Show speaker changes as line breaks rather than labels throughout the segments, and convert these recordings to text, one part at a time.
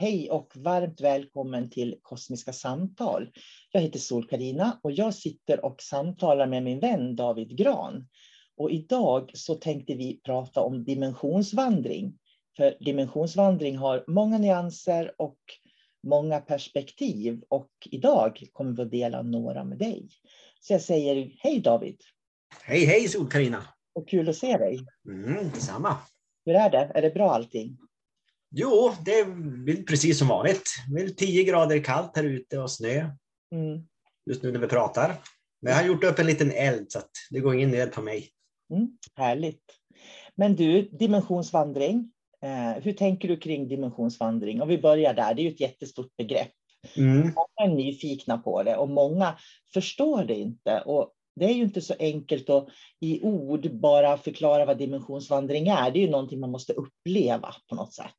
Hej och varmt välkommen till Kosmiska samtal. Jag heter sol karina och jag sitter och samtalar med min vän David Gran. Och idag så tänkte vi prata om dimensionsvandring. För dimensionsvandring har många nyanser och många perspektiv. Och idag kommer vi att dela några med dig. Så jag säger hej David.
Hej hej sol karina
Och kul att se dig.
Mm, detsamma.
Hur är det? Är det bra allting?
Jo, det är precis som vanligt. Det är 10 grader kallt här ute och snö. Mm. Just nu när vi pratar. Men jag har gjort upp en liten eld så att det går ingen nöd på mig.
Mm, härligt. Men du, dimensionsvandring. Eh, hur tänker du kring dimensionsvandring? Om vi börjar där, det är ju ett jättestort begrepp. Mm. Många är nyfikna på det och många förstår det inte. Och det är ju inte så enkelt att i ord bara förklara vad dimensionsvandring är. Det är ju någonting man måste uppleva på något sätt.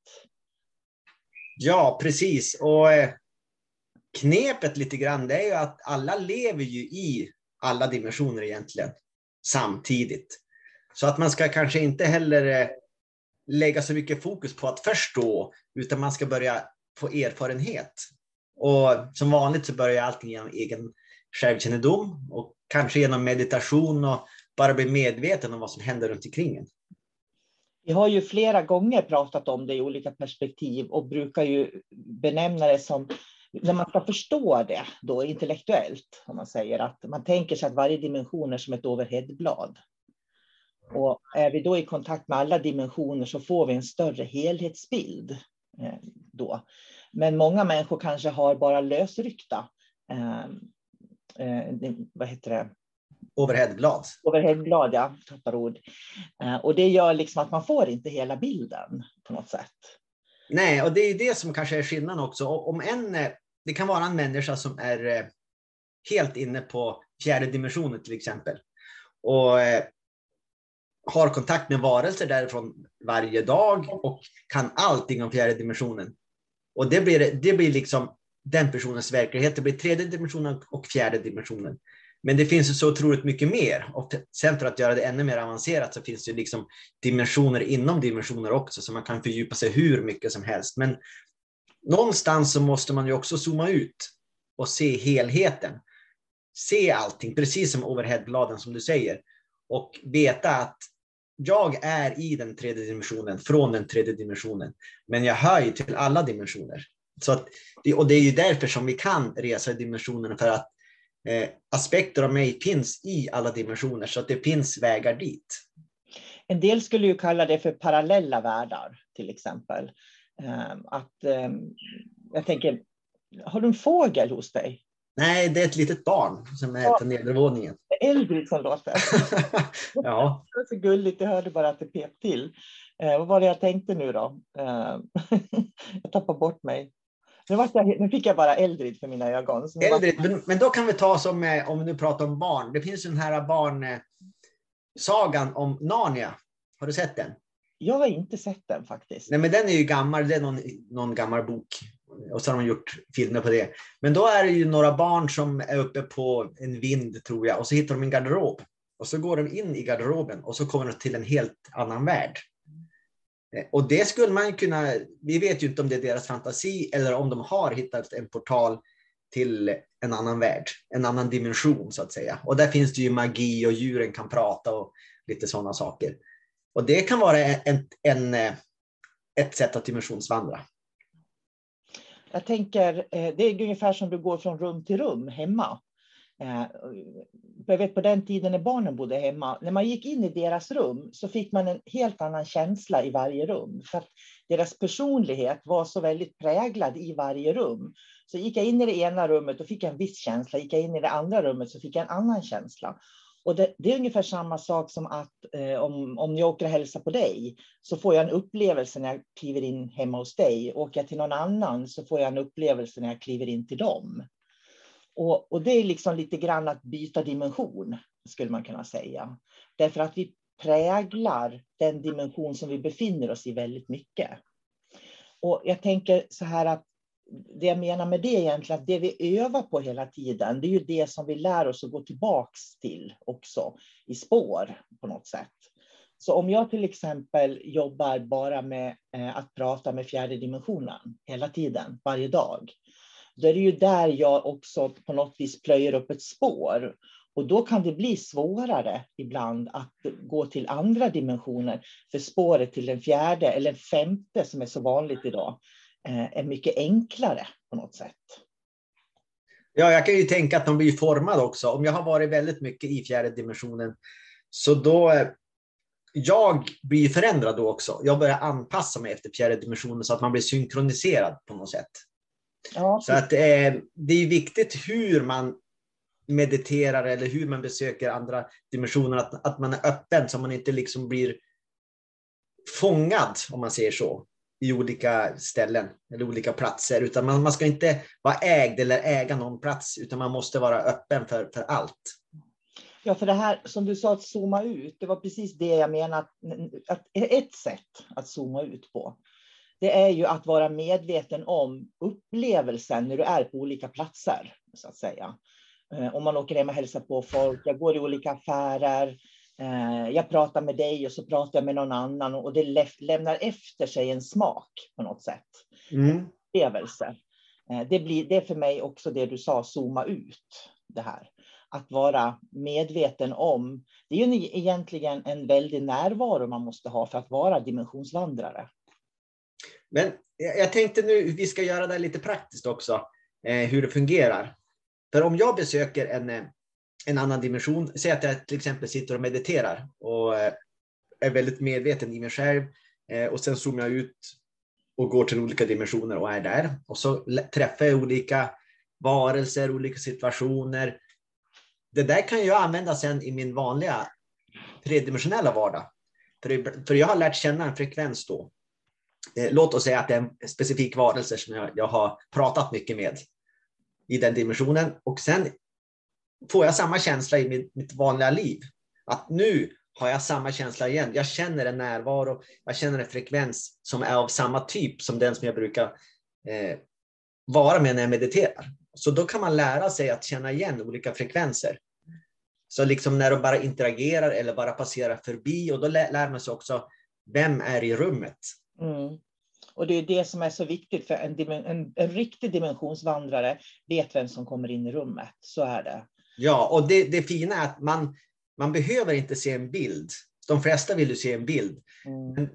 Ja, precis. Och eh, knepet lite grann, det är ju att alla lever ju i alla dimensioner egentligen samtidigt. Så att man ska kanske inte heller eh, lägga så mycket fokus på att förstå, utan man ska börja få erfarenhet. Och som vanligt så börjar allting genom egen självkännedom och kanske genom meditation och bara bli medveten om vad som händer runt omkring en.
Vi har ju flera gånger pratat om det i olika perspektiv och brukar ju benämna det som när man ska förstå det då intellektuellt, om man säger att man tänker sig att varje dimension är som ett overheadblad. Och är vi då i kontakt med alla dimensioner så får vi en större helhetsbild. Eh, då. Men många människor kanske har bara lösryckta eh, eh, eh, vad heter det?
overheadblad.
Overheadblad, ja. Tappar ord. Eh, och det gör liksom att man får inte hela bilden på något sätt.
Nej, och det är det som kanske är skillnaden också. Om en, eh, det kan vara en människa som är eh, helt inne på fjärde dimensionen till exempel. Och har kontakt med varelser därifrån varje dag och kan allting om fjärde dimensionen. Och det blir, det blir liksom den personens verklighet. Det blir tredje dimensionen och fjärde dimensionen. Men det finns så otroligt mycket mer. Och sen för att göra det ännu mer avancerat så finns det liksom dimensioner inom dimensioner också, så man kan fördjupa sig hur mycket som helst. Men någonstans så måste man ju också zooma ut och se helheten. Se allting, precis som overheadbladen som du säger. Och veta att jag är i den tredje dimensionen, från den tredje dimensionen. Men jag hör ju till alla dimensioner. Så att, och det är ju därför som vi kan resa i dimensionerna, för att eh, aspekter av mig finns i alla dimensioner, så att det finns vägar dit.
En del skulle ju kalla det för parallella världar, till exempel. Eh, att, eh, jag tänker, har du en fågel hos dig?
Nej, det är ett litet barn som är på nedervåningen.
Eldrid som låter.
ja.
Det var så gulligt, jag hörde bara att det pep till. Eh, vad var det jag tänkte nu då? Eh, jag tappade bort mig. Nu, var jag, nu fick jag bara Eldrid för mina ögon.
Eldrid, men, men, då kan vi ta som, eh, om vi nu pratar om barn. Det finns den här barnsagan eh, om Narnia. Har du sett den?
Jag har inte sett den faktiskt.
Nej, men den är ju gammal. Det är någon, någon gammal bok. Och så har de gjort filmer på det. Men då är det ju några barn som är uppe på en vind, tror jag. Och så hittar de en garderob. Och så går de in i garderoben och så kommer de till en helt annan värld. Eh, och det skulle man kunna, vi vet ju inte om det är deras fantasi eller om de har hittat en portal till en annan värld, en annan dimension så att säga. Och där finns det ju magi och djuren kan prata och lite sådana saker. Och det kan vara en, en, eh, ett sätt att dimensionsvandra.
Jag tänker, eh, det är ungefär som du går från rum till rum hemma. Eh, jag vet på den tiden när barnen bodde hemma, när man gick in i deras rum så fick man en helt annan känsla i varje rum. För att deras personlighet var så väldigt präglad i varje rum. Så gick jag in i det ena rummet och fick en viss känsla, gick jag in i det andra rummet så fick jag en annan känsla. Och det, det är ungefär samma sak som att eh, om, om jag åker och hälsar på dig så får jag en upplevelse när jag kliver in hemma hos dig. Åker jag till någon annan så får jag en upplevelse när jag kliver in till dem. Och, och det är liksom lite grann att byta dimension, skulle man kunna säga. Därför att vi präglar den dimension som vi befinner oss i väldigt mycket. Och jag tänker så här att det jag menar med det egentligen, att det vi övar på hela tiden, det är ju det som vi lär oss att gå tillbaks till också i spår på något sätt. Så om jag till exempel jobbar bara med eh, att prata med fjärde dimensionen hela tiden, varje dag, då är det ju där jag också på något vis plöjer upp ett spår. Och då kan det bli svårare ibland att gå till andra dimensioner. För spåret till den fjärde eller femte som är så vanligt idag eh, är mycket enklare på något sätt.
Ja, jag kan ju tänka att de blir formade också. Om jag har varit väldigt mycket i fjärde dimensionen, så då eh, jag blir förändrad då också. Jag börjar anpassa mig efter fjärde dimensionen så att man blir synkroniserad på något sätt. Ja. Så att eh, det är viktigt hur man mediterar eller hur man besöker andra dimensioner, att, att man är öppen så man inte liksom blir fångad, om man säger så, i olika ställen eller olika platser. Utan man, man ska inte vara ägd eller äga någon plats, utan man måste vara öppen för, för allt.
Ja, för det här som du sa att zooma ut, det var precis det jag menade. Att, att ett sätt att zooma ut på, det är ju att vara medveten om upplevelsen när du är på olika platser, så att säga. Eh, om man åker hem och hälsar på folk, jag går i olika affärer, eh, jag pratar med dig och så pratar jag med någon annan och det lämnar efter sig en smak på något sätt. Mm. Upplevelse. Eh, det, blir, det är för mig också det du sa, zooma ut det här. Att vara medveten om, det är ju egentligen en väldig närvaro man måste ha för att vara dimensionsvandrare.
Men jag tänkte nu, vi ska göra det lite praktiskt också, eh, hur det fungerar. För om jag besöker en, eh, en annan dimension, säg att jag till exempel sitter och mediterar och eh, är väldigt medveten i mig själv eh, och sen zoomar jag ut och går till olika dimensioner och är där. Och så träffar jag olika varelser, olika situationer. det där kan jag använda sen i min vanliga tredimensionella vardag. För jag har lärt känna en frekvens då. Eh, låt oss säga att det är en specifik varelse som jag, jag har pratat mycket med i den dimensionen. Och sen får jag samma känsla i mitt, mitt vanliga liv. Att nu har jag samma känsla igen. Jag känner en närvaro, jag känner en frekvens som är av samma typ som den som jag brukar eh, vara med när jag mediterar. Så då kan man lära sig att känna igen olika frekvenser. Så liksom när de bara interagerar eller bara passerar förbi och då lär man sig också vem är i rummet.
Mm. Och det är det som är så viktigt för en, en, en riktig dimensionsvandrare vet vem som kommer in i rummet. Så är det.
Ja, och det, det fina är att man, man behöver inte se en bild. De flesta vill ju se en bild. Mm. Men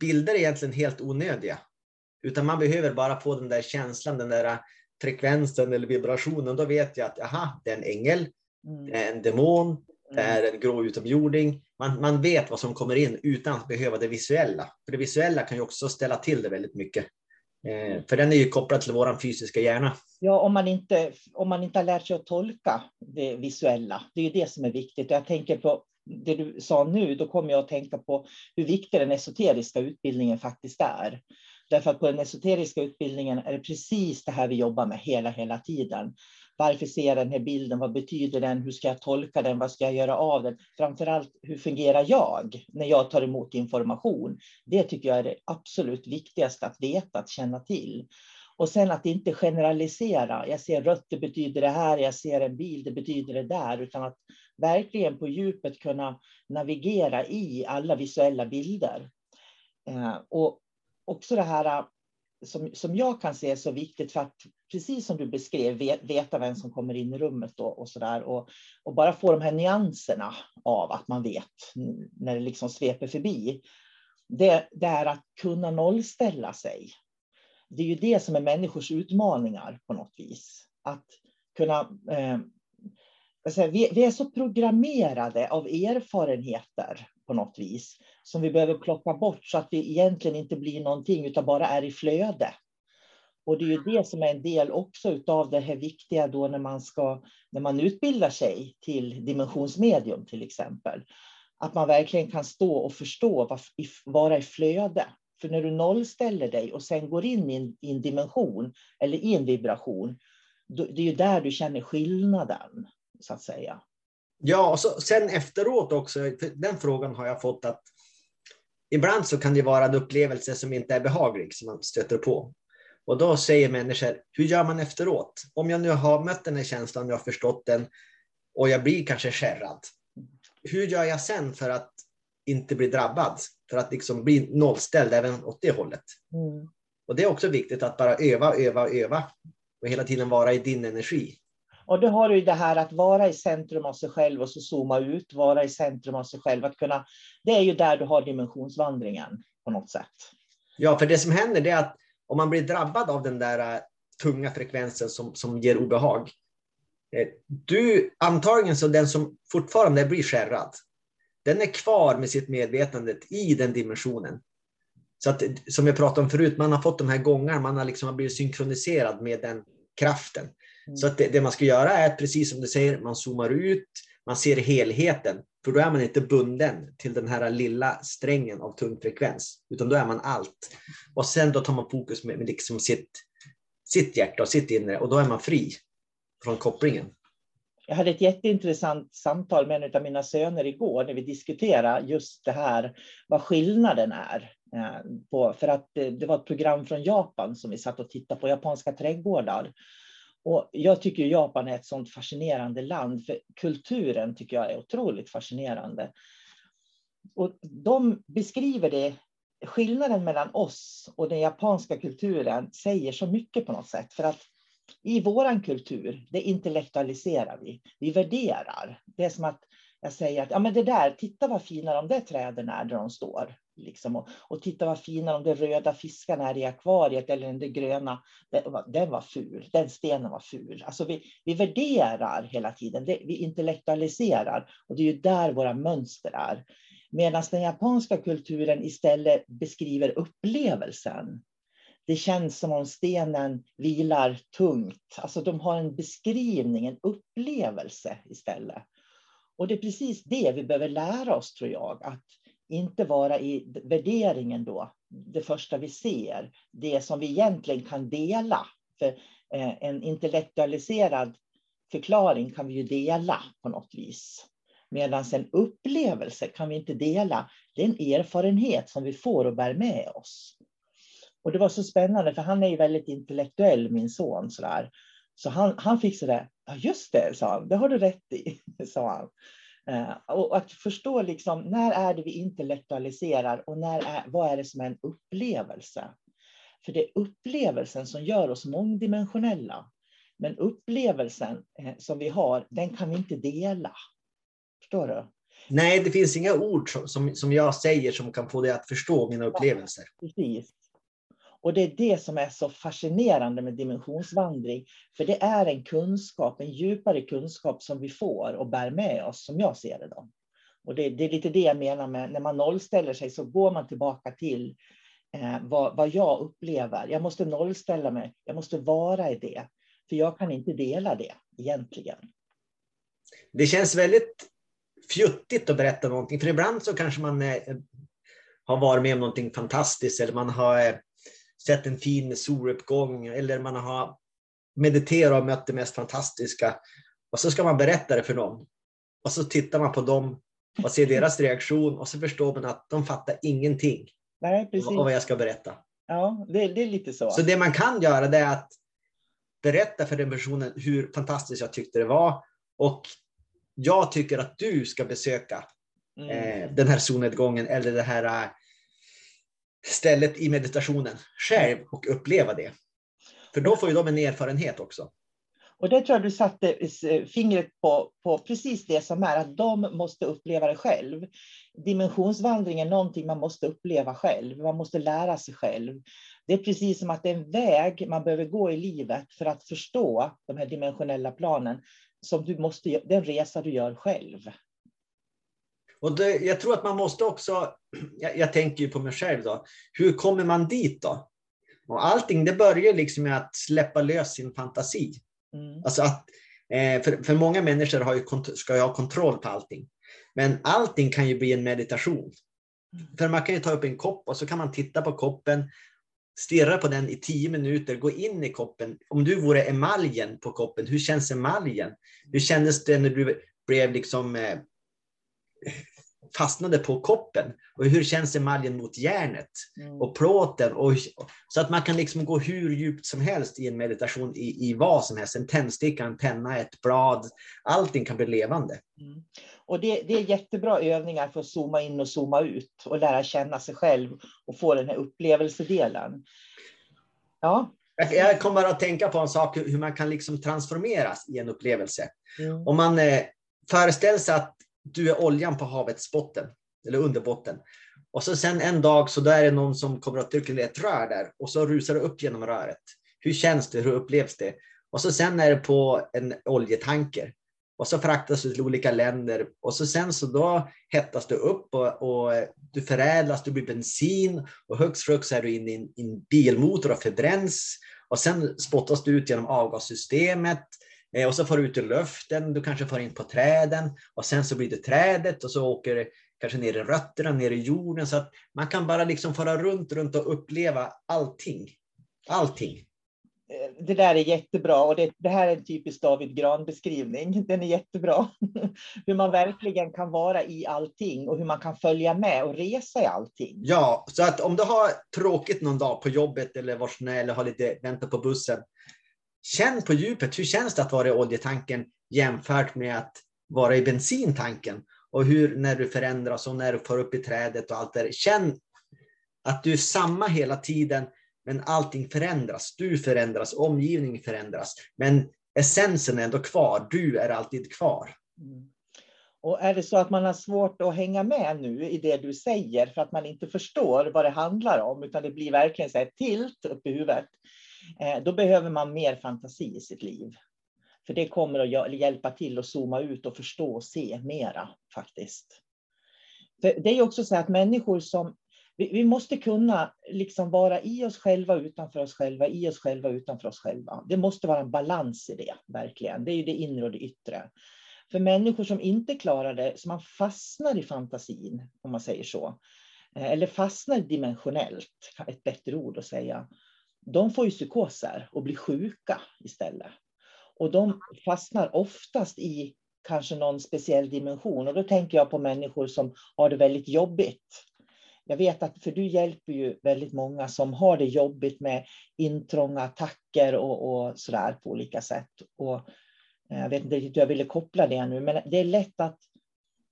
bilder är egentligen helt onödiga. Utan man behöver bara få den där känslan, den där frekvensen eller vibrationen. Då vet jag att aha, det är en ängel, mm. det är en demon, det mm. är en grå utomjording. Man, man vet vad som kommer in utan att behöva det visuella. För det visuella kan ju också ställa till det väldigt mycket. Eh, för den är ju kopplad till vår fysiska hjärna.
Ja, om man, inte, om man inte har lärt sig att tolka det visuella. Det är ju det som är viktigt. Jag tänker på det du sa nu, då kommer jag att tänka på hur viktig den esoteriska utbildningen faktiskt är. Därför att på den esoteriska utbildningen är det precis det här vi jobbar med hela, hela tiden. Varför ser jag den här bilden? Vad betyder den? Hur ska jag tolka den? Vad ska jag göra av den? Framför allt, hur fungerar jag när jag tar emot information? Det tycker jag är det absolut viktigaste att veta, att känna till. Och sen att inte generalisera. Jag ser rött, det betyder det här. Jag ser en bil, det betyder det där. Utan att verkligen på djupet kunna navigera i alla visuella bilder. Eh, och också det här äh, som, som jag kan se är så viktigt för att, precis som du beskrev, veta vem som kommer in i rummet då, och så där. Och, och bara få de här nyanserna av att man vet när det liksom sveper förbi. Det, det är att kunna nollställa sig. Det är ju det som är människors utmaningar på något vis. Att kunna eh, vi, är så programmerade av erfarenheter på något vis som vi behöver plocka bort så att vi egentligen inte blir någonting utan bara är i flöde. Och det är ju det som är en del också av det här viktiga då när man ska, när man utbildar sig till dimensionsmedium till exempel. Att man verkligen kan stå och förstå, vara i flöde. För när du nollställer dig och sen går in i en, i en dimension eller i en vibration, då, det är ju där du känner skillnaden, så att säga.
Ja, och så, sen efteråt också, den frågan har jag fått att ibland så kan det vara en upplevelse som inte är behaglig som man stöter på. Och då säger människor, hur gör man efteråt? Om jag nu har mött den här känslan, jag har förstått den och jag blir kanske skärrad. Hur gör jag sen för att inte bli drabbad? För att liksom bli nollställd även åt det hållet. Mm. Och det är också viktigt att bara öva, öva, öva och hela tiden vara i din energi.
Och då har du det här att vara i centrum av sig själv och så zooma ut, vara i centrum av sig själv. Att kunna, det är ju där du har dimensionsvandringen på något sätt.
Ja, för det som händer är att om man blir drabbad av den där äh, tunga frekvensen som, som ger obehag. Eh, du, antagligen så den som fortfarande blir skärrad, den är kvar med sitt medvetande i den dimensionen. Så att, som jag pratade om förut, man har fått de här gångarna, man har liksom blivit synkroniserad med den kraften. Mm. Så att det, det, man ska göra är att, precis som du säger, man zoomar ut, man ser helheten. För då är man inte bunden till den här lilla strängen av tung frekvens, utan då är man allt. Och sen då tar man fokus med, med liksom sitt, sitt hjärta och sitt inre och då är man fri från kopplingen.
Jag hade ett jätteintressant samtal med en av mina söner igår när vi diskuterade just det här, vad skillnaden är. Eh, på, för att det var ett program från Japan som vi satt och tittade på, japanska trädgårdar. Och jag tycker Japan är ett sånt fascinerande land, för kulturen tycker jag är otroligt fascinerande. Och de beskriver det, skillnaden mellan oss och den japanska kulturen säger så mycket på något sätt. För att i vår kultur, det intellektualiserar vi. Vi värderar. Det är som att jag säger att ja, men det där, titta vad fina de där träden är där de står. Liksom. Och, och, titta vad fina de där röda fiskarna är i akvariet eller den där gröna. Den var, den var ful, den stenen var ful. Alltså vi, vi värderar hela tiden, det, vi intellektualiserar och det är ju där våra mönster är. Medan den japanska kulturen istället beskriver upplevelsen. Det känns som om stenen vilar tungt. Alltså de har en beskrivning, en upplevelse istället. Och det är precis det vi behöver lära oss, tror jag. Att inte vara i värderingen då, det första vi ser, det som vi egentligen kan dela. För eh, en intellektualiserad förklaring kan vi ju dela på något vis. Medan en upplevelse kan vi inte dela. Det är en erfarenhet som vi får och bär med oss. Och det var så spännande, för han är ju väldigt intellektuell, min son. Sådär så han, han fick sådär, ja just det, sa han, det har du rätt i, sa han. Eh, och att förstå liksom, när är det vi intellektualiserar och när är, vad är det som är en upplevelse? För det är upplevelsen som gör oss mångdimensionella. Men upplevelsen eh, som vi har, den kan vi inte dela. Förstår du?
Nej, det finns inga ord som, som, som jag säger som kan få dig att förstå mina upplevelser.
Ja, precis. Och det är det som är så fascinerande med dimensionsvandring. För det är en kunskap, en djupare kunskap som vi får och bär med oss, som jag ser det. Då. Och det, det är lite det jag menar med när man nollställer sig så går man tillbaka till eh, vad, vad jag upplever. Jag måste nollställa mig, jag måste vara i det. För jag kan inte dela det egentligen.
Det känns väldigt fjuttigt att berätta någonting, för ibland så kanske man eh, har varit med om någonting fantastiskt eller man har eh, sett en fin soluppgång eller man har mediterat och mött det mest fantastiska. Och så ska man berätta det för någon. Och så tittar man på dem och ser deras reaktion och så förstår man att de fattar ingenting.
Nej, precis. Och
vad jag ska berätta.
Ja, det, det, är lite så.
Så det man kan göra det är att berätta för den personen hur fantastiskt jag tyckte det var. Och jag tycker att du ska besöka mm. eh, den här solnedgången eller det här eh, stället i meditationen själv och uppleva det. För då får ju de en erfarenhet också.
Och det tror jag du satte eh, fingret på, på precis det som är, att de måste uppleva det själv. Dimensionsvandring är någonting man måste uppleva själv, man måste lära sig själv. Det är precis som att det är en väg man behöver gå i livet för att förstå de här dimensionella planen. Som du måste, den resa du gör själv.
Och det, jag tror att man måste också, jag, jag, tänker ju på mig själv då, hur kommer man dit då? Och allting det börjar liksom med att släppa lös sin fantasi. Mm. Alltså att, eh, för, för många människor har ju, ska ju ha kontroll på allting. Men allting kan ju bli en meditation. Mm. För man kan ju ta upp en kopp och så kan man titta på koppen, stirra på den i tio minuter, gå in i koppen. Om du vore emaljen på koppen, hur känns emaljen? Hur kändes det när du blev liksom eh, fastnade på koppen. Och hur känns emaljen mot järnet mm. och plåten? Och, så att man kan liksom gå hur djupt som helst i en meditation i, i vad som helst. En tändsticka, en penna, ett blad. Allting kan bli levande. Mm.
Och det, det, är jättebra övningar för att zooma in och zooma ut och lära känna sig själv och få den här upplevelsedelen. Ja.
Jag kommer att tänka på en sak, hur man kan liksom transformeras i en upplevelse. Mm. Om man eh, föreställer sig att du är oljan på havets botten, eller under botten. Och så sen en dag så där är det någon som kommer att trycka ner ett rör där och så rusar det upp genom röret. Hur känns det? Hur upplevs det? Och så sen är det på en oljetanker och så fraktas du till olika länder och så sen så då hettas du upp och, och du förädlas, du blir bensin och högst flux är du in i en, en bilmotor och förbränns och sen spottas du ut genom avgassystemet Eh, och så får du ut i luften, du kanske får in på träden och sen så blir det trädet och så åker det kanske ner i rötterna, ner i jorden. Så att man kan bara liksom fara runt, runt och uppleva allting. Allting.
Eh, det där är jättebra och det, det här är en typisk David Gran-beskrivning. Den är jättebra. hur man verkligen kan vara i allting och hur man kan följa med och resa i allting.
Ja, så att om du har tråkigt någon dag på jobbet eller var eller har lite vänta på bussen, Känn på djupet, hur känns det att vara i oljetanken jämfört med att vara i bensintanken? Och hur när du förändras och när du får upp i trädet och allt det Känn att du är samma hela tiden, men allting förändras. Du förändras, omgivningen förändras. Men essensen är ändå kvar. Du är alltid kvar. Mm.
Och är det så att man har svårt att hänga med nu i det du säger för att man inte förstår vad det handlar om, utan det blir verkligen så här tilt upp i huvudet, Eh, då behöver man mer fantasi i sitt liv. För det kommer att hjälpa till att zooma ut och förstå och se mera faktiskt. För det är också så att människor som vi, måste kunna liksom vara i oss själva, utanför oss själva, i oss själva, utanför oss själva. Det måste vara en balans i det, verkligen. Det är ju det inre och det yttre. För människor som inte klarar det, som man fastnar i fantasin, om man säger så, eh, eller fastnar dimensionellt, ett bättre ord att säga, de får ju psykoser och blir sjuka istället. Och de fastnar oftast i kanske någon speciell dimension. Och då tänker jag på människor som har det väldigt jobbigt. Jag vet att, för du hjälper ju väldigt många som har det jobbigt med intrånga attacker och, och sådär på olika sätt. Och eh, jag vet inte riktigt hur jag ville koppla det nu, men det är lätt att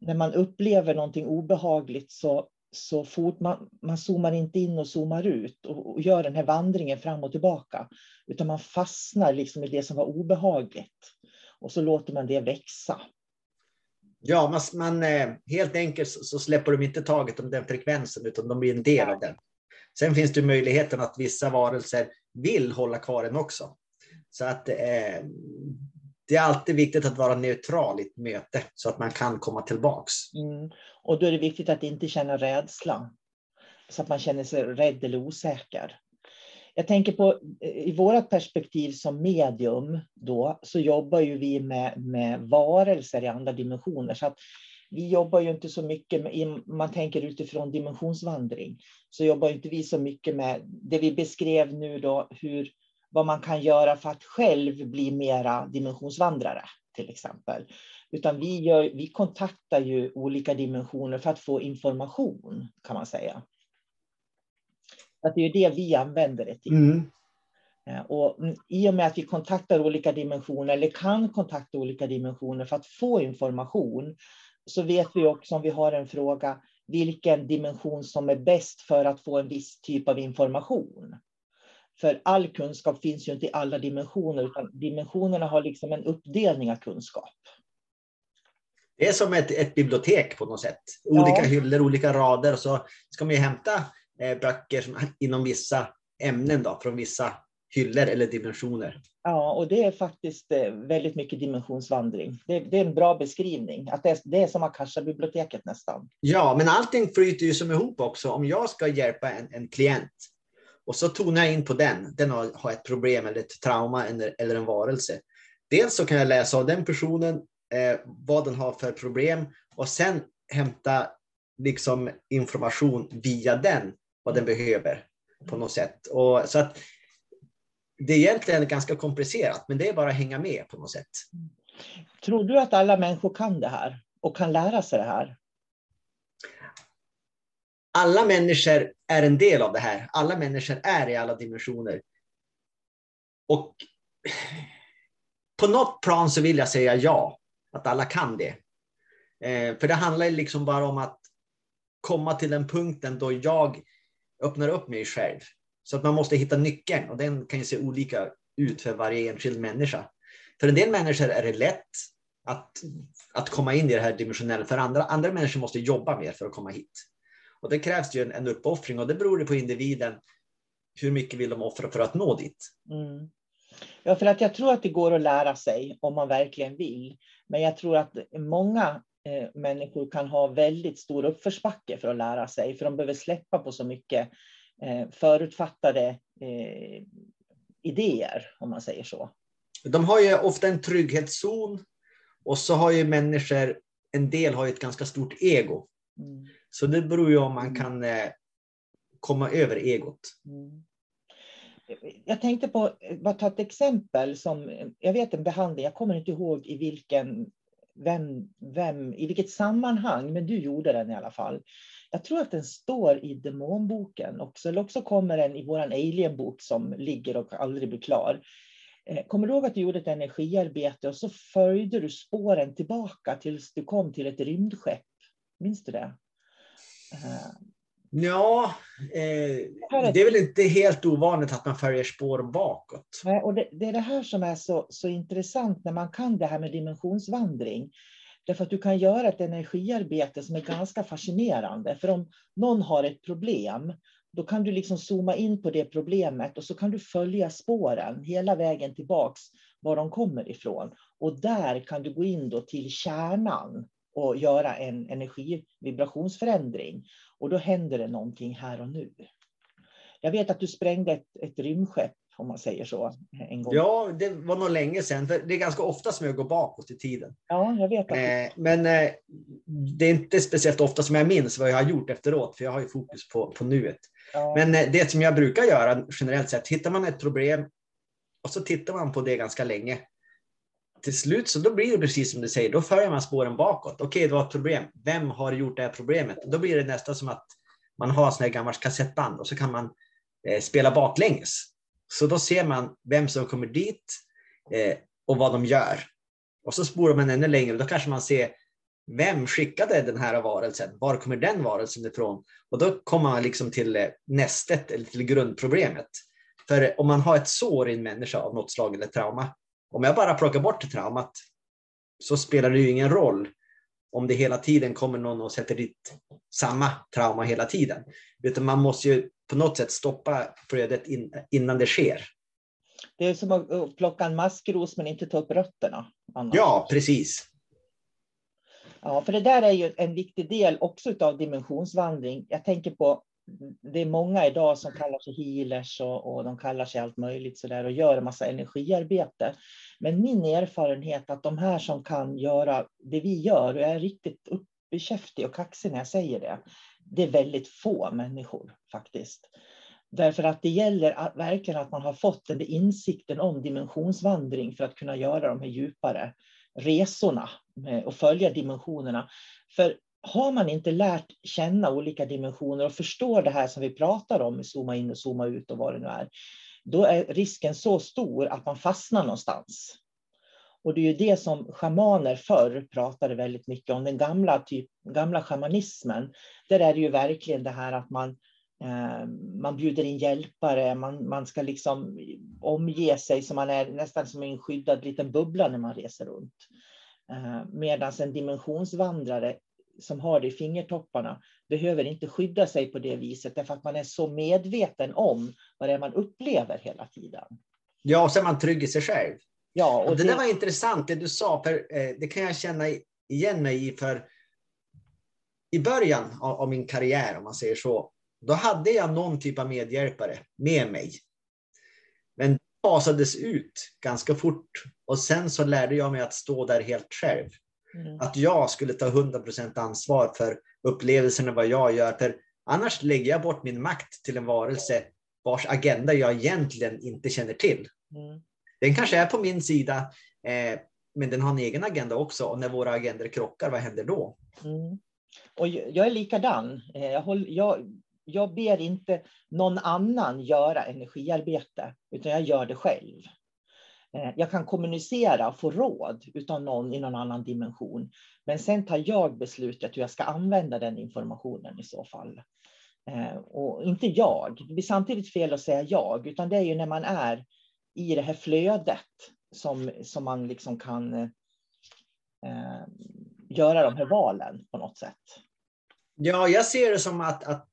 när man upplever någonting obehagligt så, så fort man, man zoomar inte in och zoomar ut och, och, gör den här vandringen fram och tillbaka, utan man fastnar liksom i det som var obehagligt. Och så låter man det växa.
Ja, man, man, eh, helt enkelt så släpper de inte taget om den frekvensen, utan de blir en del av den. Sen finns det möjligheten att vissa varelser vill hålla kvar den också. Så att eh, det är alltid viktigt att vara neutral i ett möte så att man kan komma tillbaks.
Mm. Och då är det viktigt att inte känna rädsla. Så att man känner sig rädd eller osäker. Jag tänker på eh, i vårt perspektiv som medium då, så jobbar ju vi med, med varelser i andra dimensioner. Så att vi jobbar ju inte så mycket med, man tänker utifrån dimensionsvandring, så jobbar inte vi så mycket med det vi beskrev nu då, hur, vad man kan göra för att själv bli mera dimensionsvandrare till exempel. Utan vi, gör, vi kontaktar ju olika dimensioner för att få information kan man säga. Att det är det vi använder det till. Mm. Eh, och I och med att vi kontaktar olika dimensioner, eller kan kontakta olika dimensioner för att få information, så vet vi också om vi har en fråga, vilken dimension som är bäst för att få en viss typ av information. För all kunskap finns ju inte i alla dimensioner, utan dimensionerna har liksom en uppdelning av kunskap.
Det är som ett, ett bibliotek på något sätt. Olika ja. hyllor, olika rader. Så ska man ju hämta Eh, böcker som, inom vissa ämnen då, från vissa hyllor eller dimensioner.
Ja, och det är faktiskt eh, väldigt mycket dimensionsvandring. Det, det är en bra beskrivning. Att det, är, det är som Akasha-biblioteket nästan.
Ja, men allting flyter ju som ihop också. Om jag ska hjälpa en, en klient och så tonar jag in på den, den har, har ett problem eller ett trauma eller, eller en varelse. Dels så kan jag läsa av den personen eh, vad den har för problem och sen hämta liksom information via den vad den behöver på något sätt. Och, så att det är egentligen ganska komplicerat, men det är bara att hänga med på något sätt.
Tror du att alla människor kan det här och kan lära sig det här?
Alla människor är en del av det här. Alla människor är i alla dimensioner. Och på något plan så vill jag säga ja, att alla kan det. Eh, för det handlar liksom bara om att komma till den punkten då jag öppnar upp mig själv. Så att man måste hitta nyckeln och den kan ju se olika ut för varje enskild människa. För en del människor är det lätt att, att komma in i det här dimensionella. För andra, andra människor måste jobba mer för att komma hit. Och det krävs ju en, en uppoffring och det beror på individen. Hur mycket vill de offra för att nå dit?
Mm. Ja, för att jag tror att det går att lära sig om man verkligen vill. Men jag tror att många eh, människor kan ha väldigt stor uppförsbacke för att lära sig, för de behöver släppa på så mycket eh, förutfattade eh, idéer, om man säger så.
De har ju ofta en trygghetszon och så har ju människor, en del har ju ett ganska stort ego. Mm. Så det beror ju om man kan eh, komma över egot. Mm.
Jag tänkte på, bara ta ett exempel som, jag vet en behandling, jag kommer inte ihåg i vilken vem, vem, i vilket sammanhang, men du gjorde den i alla fall. Jag tror att den står i demonboken också, eller också kommer den i vår alienbok som ligger och aldrig blir klar. Eh, kommer du ihåg att du gjorde ett energiarbete och så följde du spåren tillbaka tills du kom till ett rymdskepp? Minns du det?
Eh, Ja, eh, det är väl inte helt ovanligt att man följer spår bakåt.
Och det, det, är det här som är så, så intressant när man kan det här med dimensionsvandring. Därför att du kan göra ett energiarbete som är ganska fascinerande. För om någon har ett problem, då kan du liksom zooma in på det problemet och så kan du följa spåren hela vägen tillbaks var de kommer ifrån. Och där kan du gå in då till kärnan och göra en energivibrationsförändring. Och då händer det någonting här och nu. Jag vet att du sprängde ett, ett rymdskepp, om man säger så. En gång.
Ja, det var nog länge sedan. För det är ganska ofta som jag går bakåt i tiden.
Ja, jag vet.
Eh, men eh, det är inte speciellt ofta som jag minns vad jag har gjort efteråt, för jag har ju fokus på, på nuet.
ja,
Men eh, det som jag brukar göra generellt sett, hittar man ett problem och så tittar man på det ganska länge. Till slut så då blir det precis som du säger, då följer man spåren bakåt. Okej, det var ett problem. Vem har gjort det här problemet? Då blir det nästan som att man har sån här gammalt kassettband och så kan man eh, spela baklänges. Så då ser man vem som kommer dit eh, och vad de gör. Och så spolar man ännu längre och då kanske man ser vem skickade den här varelsen? Var kommer den varelsen ifrån? Och då kommer man liksom till eh, nästet, eller till grundproblemet. För om man har ett sår i en människa av något slag eller trauma, om jag bara plockar bort traumat så spelar det ju ingen roll om det hela tiden kommer någon och sätter dit samma trauma hela tiden. Utan man måste ju på något sätt stoppa flödet in, innan det sker.
det är som att att plocka en maskros men inte ta upp rötterna. annars.
Ja, precis.
Ja, för det där är ju en viktig del också av dimensionsvandring. Jag tänker på, det är många idag som kallar sig healers och, och de kallar sig allt möjligt sådär och gör en massa energiarbete. Men min erfarenhet att de här som kan göra det vi gör, och jag är riktigt uppkäftig och kaxig när jag säger det, det är väldigt få människor faktiskt. Därför att det gäller att, verkligen att man har fått den där insikten om dimensionsvandring för att kunna göra de här djupare resorna med- och följa dimensionerna. För har man inte lärt känna olika dimensioner och förstår det här som vi pratar om, zooma in och zooma ut och vad det nu är, då är risken så stor att man fastnar någonstans. Och det är ju det som schamaner förr pratade väldigt mycket om, den gamla, typ, gamla schamanismen. Där är det ju verkligen det här att man, eh, man bjuder in hjälpare, man, man ska liksom omge sig så man är nästan som en skyddad liten bubbla när man reser runt. Eh, Medan en dimensionsvandrare som har det i fingertopparna behöver inte skydda sig på det viset därför att man är så medveten om vad det är man upplever hela tiden.
Ja, och så är man trygg i sig själv.
Ja,
Och det
det,
där var intressant det du sa, för eh, det kan jag känna igen mig i. För I början av, av min karriär, om man säger så, då hade jag någon typ av medhjälpare med mig. Men det fasades ut ganska fort och sen så lärde jag mig att stå där helt själv.
Mm.
Att jag skulle ta 100% ansvar för upplevelserna, vad jag gör. För annars lägger jag bort min makt till en varelse vars agenda jag egentligen inte känner till.
Mm.
Den kanske är på min sida, eh, men den har en egen agenda också. Och när våra agendor krockar, vad händer då?
Mm. Och jag är likadan. Eh, Jag, håll, jag, jag ber inte någon annan göra energiarbete, utan jag gör det själv. Eh, jag kan kommunicera och få råd av någon i någon annan dimension. Men sen tar jag beslutet hur jag ska använda den informationen i så fall. Eh, och inte jag. Det blir samtidigt fel att säga jag, utan det är ju när man är i det här flödet som, som man liksom kan eh, göra de här valen på något sätt.
Ja, jag ser det som att, att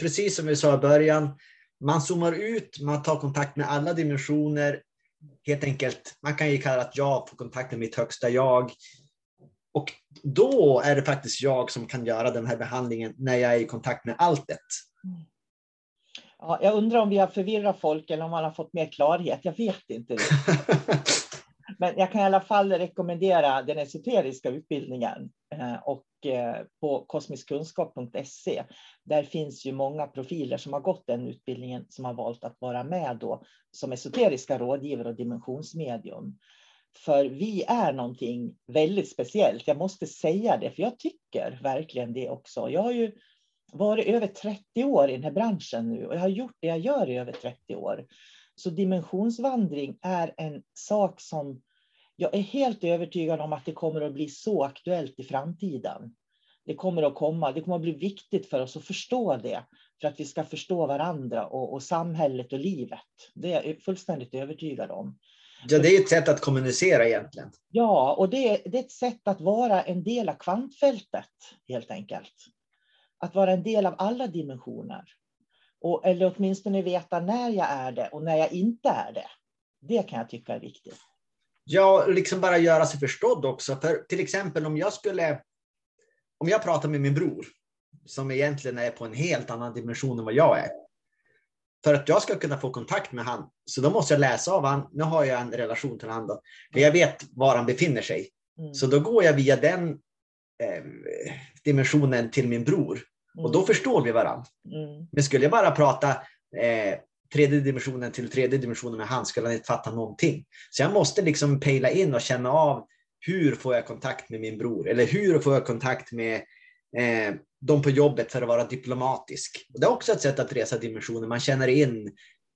precis som vi sa i början, man zoomar ut, man tar kontakt med alla dimensioner. Helt enkelt, man kan ju kalla det att jag får kontakt med mitt högsta jag. Och då är det faktiskt jag som kan göra den här behandlingen när jag är i kontakt med alltet.
Ja, jag undrar om vi har förvirrat folk eller om man har fått mer klarhet. Jag vet inte. Men jag kan i alla fall rekommendera den esoteriska utbildningen eh, och eh, på kosmiskkunskap.se. Där finns ju många profiler som har gått den utbildningen som har valt att vara med då som esoteriska rådgivare och dimensionsmedium. För vi är någonting väldigt speciellt. Jag måste säga det, för jag tycker verkligen det också. Jag har ju varit över 30 år i den här branschen nu och jag har gjort det jag gör i över 30 år. Så dimensionsvandring är en sak som jag är helt övertygad om att det kommer att bli så aktuellt i framtiden. Det kommer att komma, det kommer att bli viktigt för oss att förstå det, för att vi ska förstå varandra och, och samhället och livet. Det är jag fullständigt övertygad om.
Ja, det är ett sätt att kommunicera egentligen.
Ja, och det, det är ett sätt att vara en del av kvantfältet, helt enkelt. Att vara en del av alla dimensioner. Och, eller åtminstone veta när jag är det och när jag inte är det. Det kan jag tycka är viktigt.
Ja, liksom bara göra sig förstådd också. För till exempel om jag skulle om jag pratar med min bror, som egentligen är på en helt annan dimension än vad jag är. För att jag ska kunna få kontakt med han, så då måste jag läsa av han. Nu har jag en relation till han då, men jag vet var han befinner sig. Mm. Så då går jag via den eh, dimensionen till min bror och då mm. förstår vi varandra. Mm. Men skulle jag bara prata eh, tredje dimensionen till tredje dimensionen med han skulle han inte fatta någonting. Så jag måste liksom pejla in och känna av hur får jag kontakt med min bror? Eller hur får jag kontakt med eh, de på jobbet för att vara diplomatisk? Och det är också ett sätt att resa dimensioner. Man känner in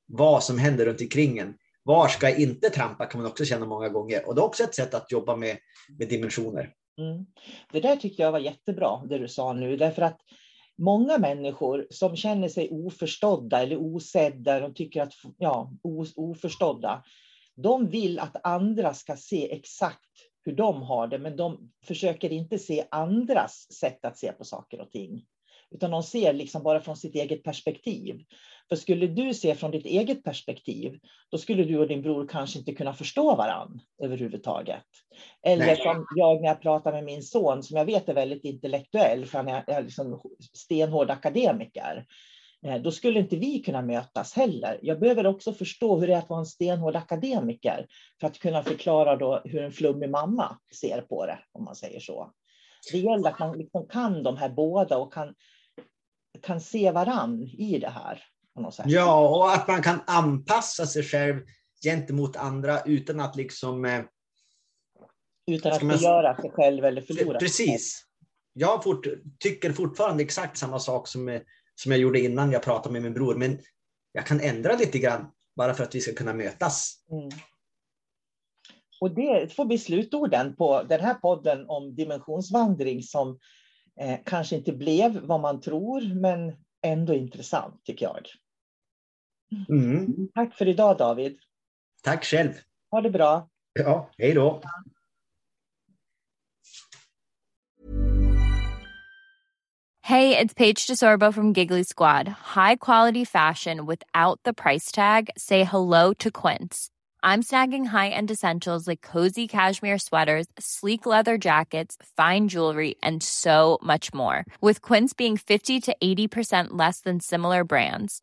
vad som händer runt omkring en. Var ska jag inte trampa kan man också känna många gånger. Och det är också ett sätt att jobba med, med dimensioner.
Mm. Det där tyckte jag var jättebra, det du sa nu, därför att många människor som känner sig oförstådda eller osedda, de tycker att, ja, oförstådda, de vill att andra ska se exakt hur de har det, men de försöker inte se andras sätt att se på saker och ting. Utan de ser liksom bara från sitt eget perspektiv. För skulle du se från ditt eget perspektiv, då skulle du och din bror kanske inte kunna förstå varann överhuvudtaget. Eller Nej. som jag när jag pratar med min son, som jag vet är väldigt intellektuell, för han är liksom stenhård akademiker. Eh, då skulle inte vi kunna mötas heller. Jag behöver också förstå hur det är att vara en stenhård akademiker för att kunna förklara då hur en flummig mamma ser på det, om man säger så. Det gäller att man liksom kan de här båda och kan, kan se varann i det här.
Ja, och att man kan anpassa sig själv gentemot andra utan att liksom... Eh,
utan att man... förgöra sig själv eller förlora
Precis. Jag fort, tycker fortfarande exakt samma sak som som jag gjorde innan jag pratade med min bror. Men jag kan ändra lite grann bara för att vi ska kunna mötas. Mm.
Och det får bli slutorden på den här podden om dimensionsvandring som eh, kanske inte blev vad man tror, men ändå intressant tycker jag. Mm. Tack för idag David.
Tack själv.
Ha det bra.
Ja, hej då.
Hey, it's Paige DeSorbo from Giggly Squad. High quality fashion without the price tag. Say hello to Quince. I'm snagging high-end essentials like cozy cashmere sweaters, sleek leather jackets, fine jewelry, and so much more. With Quince being 50 to 80% less than similar brands.